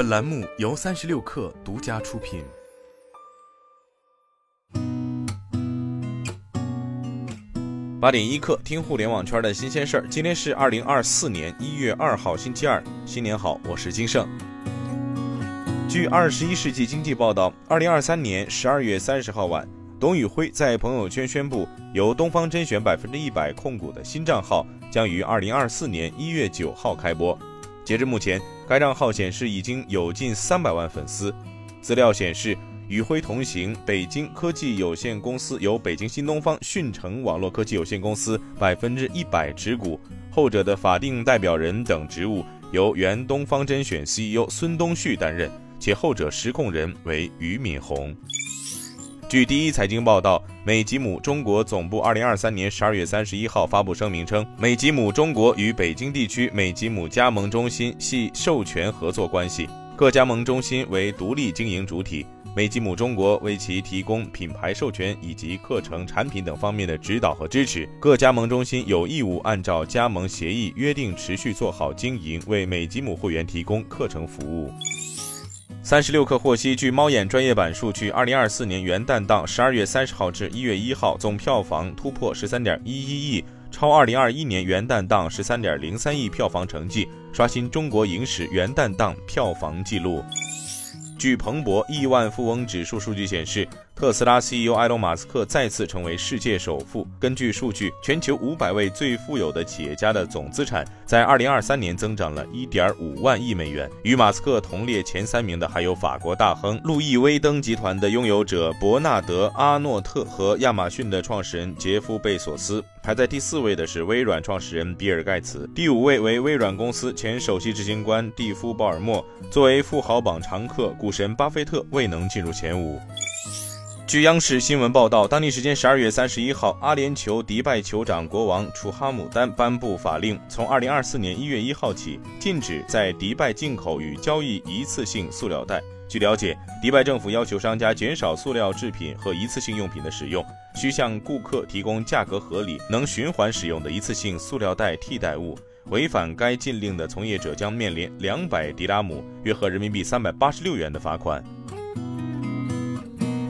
本栏目由三十六氪独家出品。八点一刻，听互联网圈的新鲜事儿。今天是二零二四年一月二号，星期二，新年好，我是金盛。据《二十一世纪经济报道》，二零二三年十二月三十号晚，董宇辉在朋友圈宣布，由东方甄选百分之一百控股的新账号将于二零二四年一月九号开播。截至目前，该账号显示已经有近三百万粉丝。资料显示，与辉同行北京科技有限公司由北京新东方迅成网络科技有限公司百分之一百持股，后者的法定代表人等职务由原东方甄选 CEO 孙东旭担任。且后者实控人为俞敏洪。据第一财经报道，美吉姆中国总部二零二三年十二月三十一号发布声明称，美吉姆中国与北京地区美吉姆加盟中心系授权合作关系，各加盟中心为独立经营主体，美吉姆中国为其提供品牌授权以及课程、产品等方面的指导和支持，各加盟中心有义务按照加盟协议约定持续做好经营，为美吉姆会员提供课程服务。三十六氪获悉，据猫眼专业版数据，二零二四年元旦档十二月三十号至一月一号总票房突破十三点一一亿，超二零二一年元旦档十三点零三亿票房成绩，刷新中国影史元旦档票房纪录。据彭博亿万富翁指数数据显示，特斯拉 CEO 埃隆·马斯克再次成为世界首富。根据数据，全球五百位最富有的企业家的总资产在二零二三年增长了一点五万亿美元。与马斯克同列前三名的还有法国大亨路易威登集团的拥有者伯纳德·阿诺特和亚马逊的创始人杰夫·贝索斯。排在第四位的是微软创始人比尔·盖茨，第五位为微软公司前首席执行官蒂夫·鲍尔默。作为富豪榜常客，股神巴菲特未能进入前五。据央视新闻报道，当地时间十二月三十一号，阿联酋迪拜酋长国王楚哈姆丹颁布法令，从二零二四年一月一号起，禁止在迪拜进口与交易一次性塑料袋。据了解，迪拜政府要求商家减少塑料制品和一次性用品的使用，需向顾客提供价格合理、能循环使用的一次性塑料袋替代物。违反该禁令的从业者将面临两百迪拉姆（约合人民币三百八十六元）的罚款。